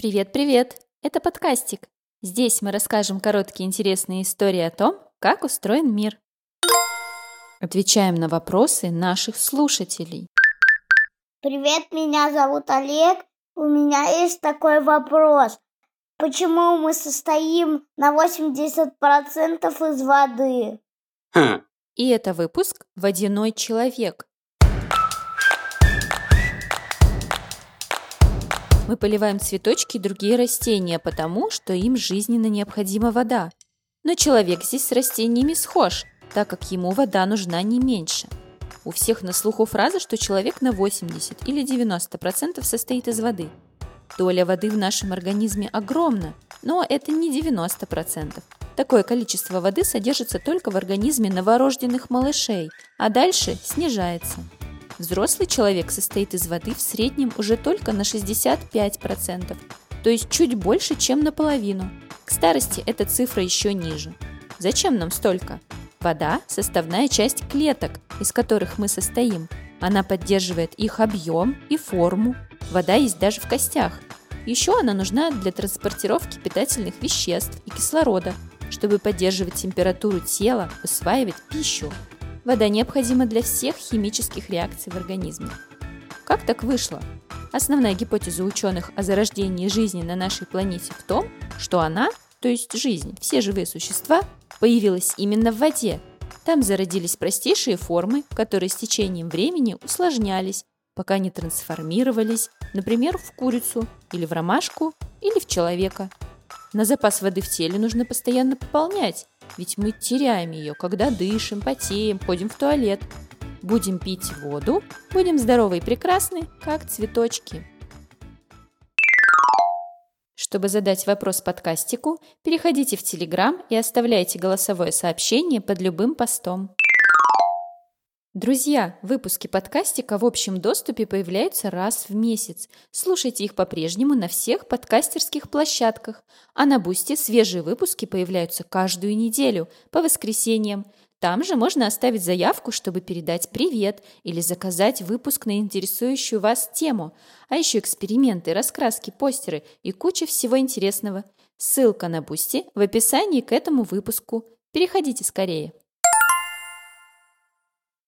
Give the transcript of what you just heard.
Привет-привет! Это подкастик. Здесь мы расскажем короткие интересные истории о том, как устроен мир. Отвечаем на вопросы наших слушателей. Привет, меня зовут Олег. У меня есть такой вопрос. Почему мы состоим на 80% из воды? И это выпуск «Водяной человек». Мы поливаем цветочки и другие растения, потому что им жизненно необходима вода. Но человек здесь с растениями схож, так как ему вода нужна не меньше. У всех на слуху фраза, что человек на 80 или 90% состоит из воды. Доля воды в нашем организме огромна, но это не 90%. Такое количество воды содержится только в организме новорожденных малышей, а дальше снижается. Взрослый человек состоит из воды в среднем уже только на 65%, то есть чуть больше, чем наполовину. К старости эта цифра еще ниже. Зачем нам столько? Вода – составная часть клеток, из которых мы состоим. Она поддерживает их объем и форму. Вода есть даже в костях. Еще она нужна для транспортировки питательных веществ и кислорода, чтобы поддерживать температуру тела, усваивать пищу. Вода необходима для всех химических реакций в организме. Как так вышло? Основная гипотеза ученых о зарождении жизни на нашей планете в том, что она, то есть жизнь, все живые существа, появилась именно в воде. Там зародились простейшие формы, которые с течением времени усложнялись, пока не трансформировались, например, в курицу, или в ромашку, или в человека. На запас воды в теле нужно постоянно пополнять, ведь мы теряем ее, когда дышим, потеем, ходим в туалет. Будем пить воду, будем здоровы и прекрасны, как цветочки. Чтобы задать вопрос подкастику, переходите в Телеграм и оставляйте голосовое сообщение под любым постом. Друзья, выпуски подкастика в общем доступе появляются раз в месяц. Слушайте их по-прежнему на всех подкастерских площадках. А на Boosty свежие выпуски появляются каждую неделю, по воскресеньям. Там же можно оставить заявку, чтобы передать привет или заказать выпуск на интересующую вас тему. А еще эксперименты, раскраски, постеры и куча всего интересного. Ссылка на Boosty в описании к этому выпуску. Переходите скорее.